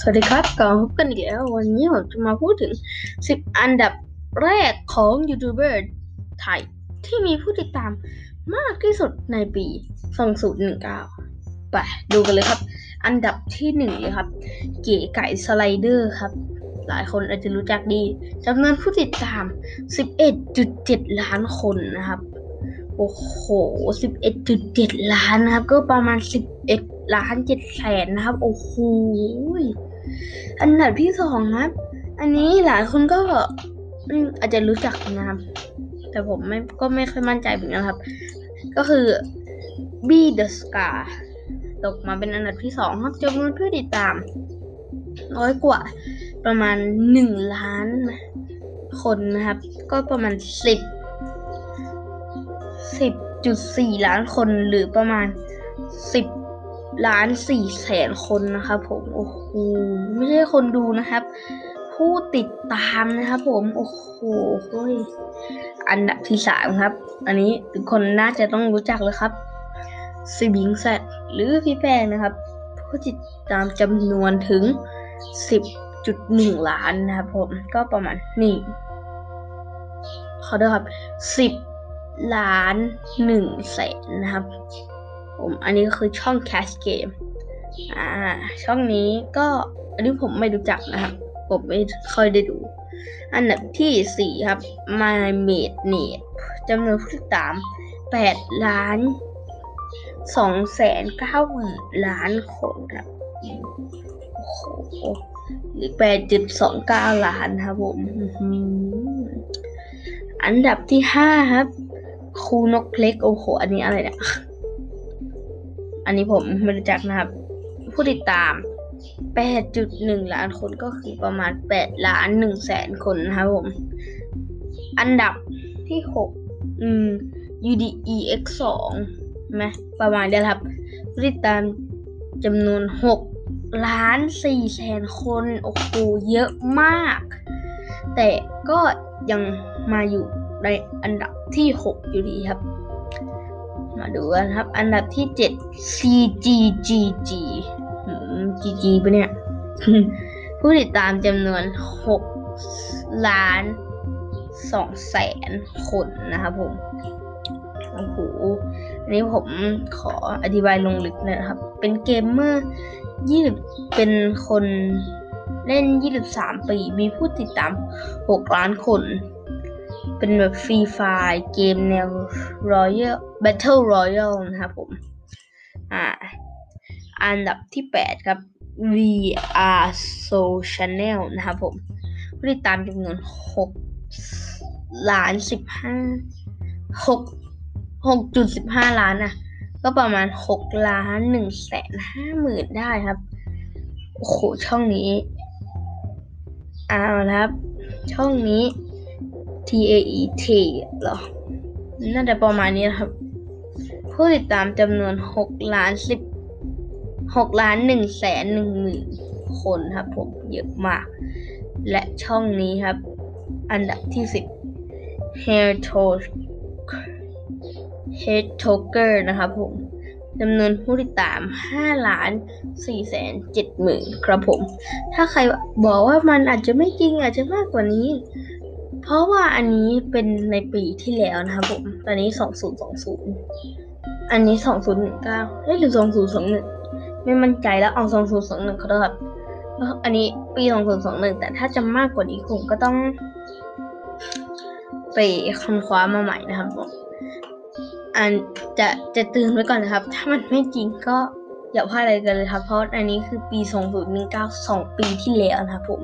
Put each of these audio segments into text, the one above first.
สวัสดีครับกลับมาพบกันอีกแล้ว วันนี้ผมจะมาพูดถึง 10 อันดับแรกของยูทูบเบอร์ไทย ที่มีผู้ติดตามมากที่สุดในปี 2019 ไปดูกันเลยครับ อันดับที่หนึ่งเลยครับ เก๋ไก่สไลเดอร์ครับ หลายคนอาจจะรู้จักดีจำนวนผู้ติดตาม 11.7 ล้านคนนะครับ โอ้โห 11.7 ล้านนะครับ ก็ประมาณ 11ล้าน7แสนนะครับ โอ้โห อันดับที่สองนะครับ อันนี้หลายคนก็อาจจะรู้จักนะครับ แต่ผมไม่ก็ไม่ค่อยมั่นใจเหมือนกันครับ ก็คือ B The Scar ตกมาเป็นอันดับที่สองครับจำนวนผู้ติดตาม น้อยกว่าประมาณ1ล้านคนนะครับ ก็ประมาณ10 10.4ล้านคนหรือประมาณ10 ล้าน4แสนคนนะครับผมโอ้โหไม่ใช่คนดูนะครับ ผู้ติดตามนะครับผมโอ้โหเฮ้ยอันดับที่สามครับ อันนี้ทุกคนน่าจะต้องรู้จักเลยครับซีบิงแซดหรือพี่แป้งนะครับ ผู้ติดตามจำนวนถึง 10.1 ล้านนะครับผมก็ประมาณนี่ขอโทษครับ 10 ล้าน1แสนนะครับ ผมอันนี้คือช่อง Cash Game อ่า ช่องนี้ก็อันนี้ผมไม่รู้จักนะครับ ผมไม่ค่อยได้ดู อันดับที่ 4 ครับ My Made Net จำนวนผู้ติดตาม 8 ล้าน2แสน9หมื่นล้านคนครับโอ้โหหรือ8.29ล้านครับผมอันดับที่5ครับครูนกเพล็กโอ้โห อันนี้อะไรเนี่ย อันนี้ผมไม่รู้จักนะครับ ผู้ติดตาม 8.1 ล้านคนก็คือประมาณ 8 ล้าน1แสนคนนะครับผม อันดับที่ 6 อืม UDEX 2 ไหมประมาณนี้แหละครับ ผู้ติดตามจำนวน 6 ล้าน4แสนคน โอ้โห เยอะมาก แต่ก็ยังมาอยู่ในอันดับที่ 6 อยู่ดีครับ มาดูกันครับ อันดับที่7 CGGG GG ปะเนี่ย ผู้ติดตามจำนวน6ล้าน2แสนคนนะครับผม โอ้โห อันนี้ผมขออธิบายลงลึกนะครับ เป็นเกมเมอร์ยี่สิบเป็นคนเล่น 23 ปี มีผู้ติดตาม 6 ล้านคน เป็นแบบฟรีไฟเกมแนว Royal Battle Royale นะครับผม อ่า อันดับที่ 8 ครับ VR Soul Channel นะครับผมผู้ติดตามจำนวน6ล้าน15 6 6.15 ล้านนะก็ประมาณ 6 ล้าน1แสน5หมื่นได้ครับ โอ้โห ช่องนี้ เอาละครับ ช่องนี้ T A E T เหรอ น่าจะประมาณนี้นะครับ ผู้ติดตามจำนวน6ล้าน10 6ล้าน1แสน1หมื่นคนครับผมเยอะมาก และช่องนี้ครับ อันดับที่ 10 Hair Talk Head Talker นะครับผมจำนวนผู้ติดตาม5ล้าน4แสน7หมื่นครับผม ถ้าใครบอกว่ามันอาจจะไม่จริงอาจจะมากกว่านี้ เพราะว่าอันนี้เป็นในปีที่แล้วนะครับผม ตอนนี้2020อันนี้2019เอ้ยหรือ2021ไม่มั่นใจแล้วเอา2021เขาด้วยครับ อันนี้ปี2021แต่ถ้าจะมากกว่านี้ผมก็ต้อง ไปค้นคว้ามาใหม่นะครับผมอันจะจะเตือนไว้ก่อนนะครับ ถ้ามันไม่จริงก็อย่าพลาดอะไรกันเลยครับ เพราะอันนี้คือปี 2019 2ปีที่แล้วนะครับผม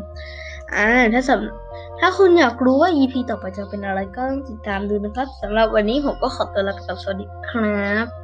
อ่าถ้าสำถ้าคุณอยากรู้ว่า EP ต่อไปจะเป็นอะไรก็ติดตามดูนะครับสำหรับวันนี้ผมก็ขอตัวลาไปกับสวัสดีครับ